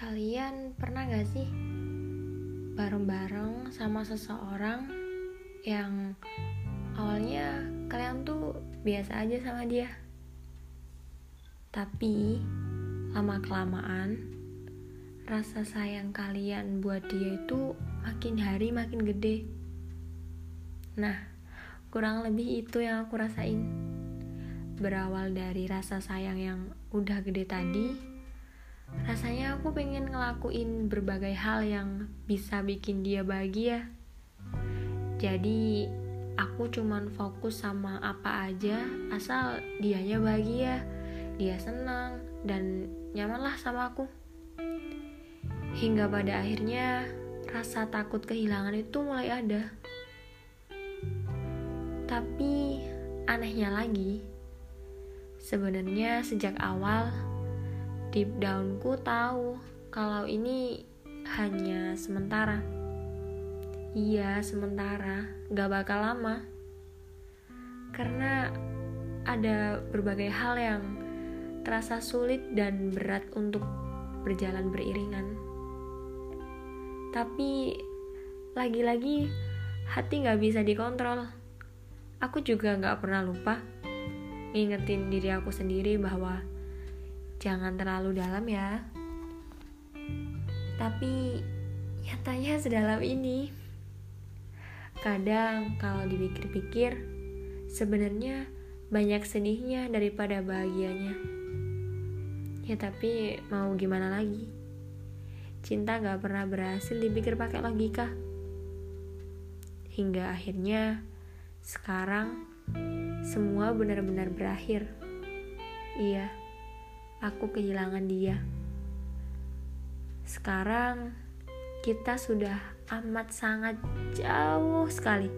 Kalian pernah gak sih bareng-bareng sama seseorang yang awalnya kalian tuh biasa aja sama dia? Tapi lama-kelamaan rasa sayang kalian buat dia itu makin hari makin gede. Nah, kurang lebih itu yang aku rasain. Berawal dari rasa sayang yang udah gede tadi, aku pengen ngelakuin berbagai hal yang bisa bikin dia bahagia. Jadi, aku cuman fokus sama apa aja asal dianya bahagia, dia senang, dan nyamanlah sama aku. Hingga pada akhirnya rasa takut kehilangan itu mulai ada. Tapi anehnya lagi, sebenarnya sejak awal deep downku tahu kalau ini hanya sementara. Iya, sementara, gak bakal lama. Karena ada berbagai hal yang terasa sulit dan berat untuk berjalan beriringan. Tapi lagi-lagi hati gak bisa dikontrol. Aku juga gak pernah lupa ngingetin diri aku sendiri bahwa jangan terlalu dalam ya. Tapi nyatanya sedalam ini. Kadang kalau dipikir-pikir, sebenarnya banyak sedihnya daripada bahagianya. Ya tapi mau gimana lagi? Cinta gak pernah berhasil dipikir pakai logika. Hingga akhirnya sekarang semua benar-benar berakhir. Iya, aku kehilangan dia. Sekarang kita sudah amat sangat jauh sekali.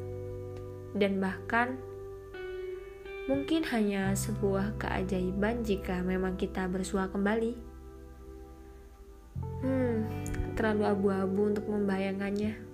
Dan bahkan mungkin hanya sebuah keajaiban jika memang kita bersua kembali. Hmm, terlalu abu-abu untuk membayangkannya.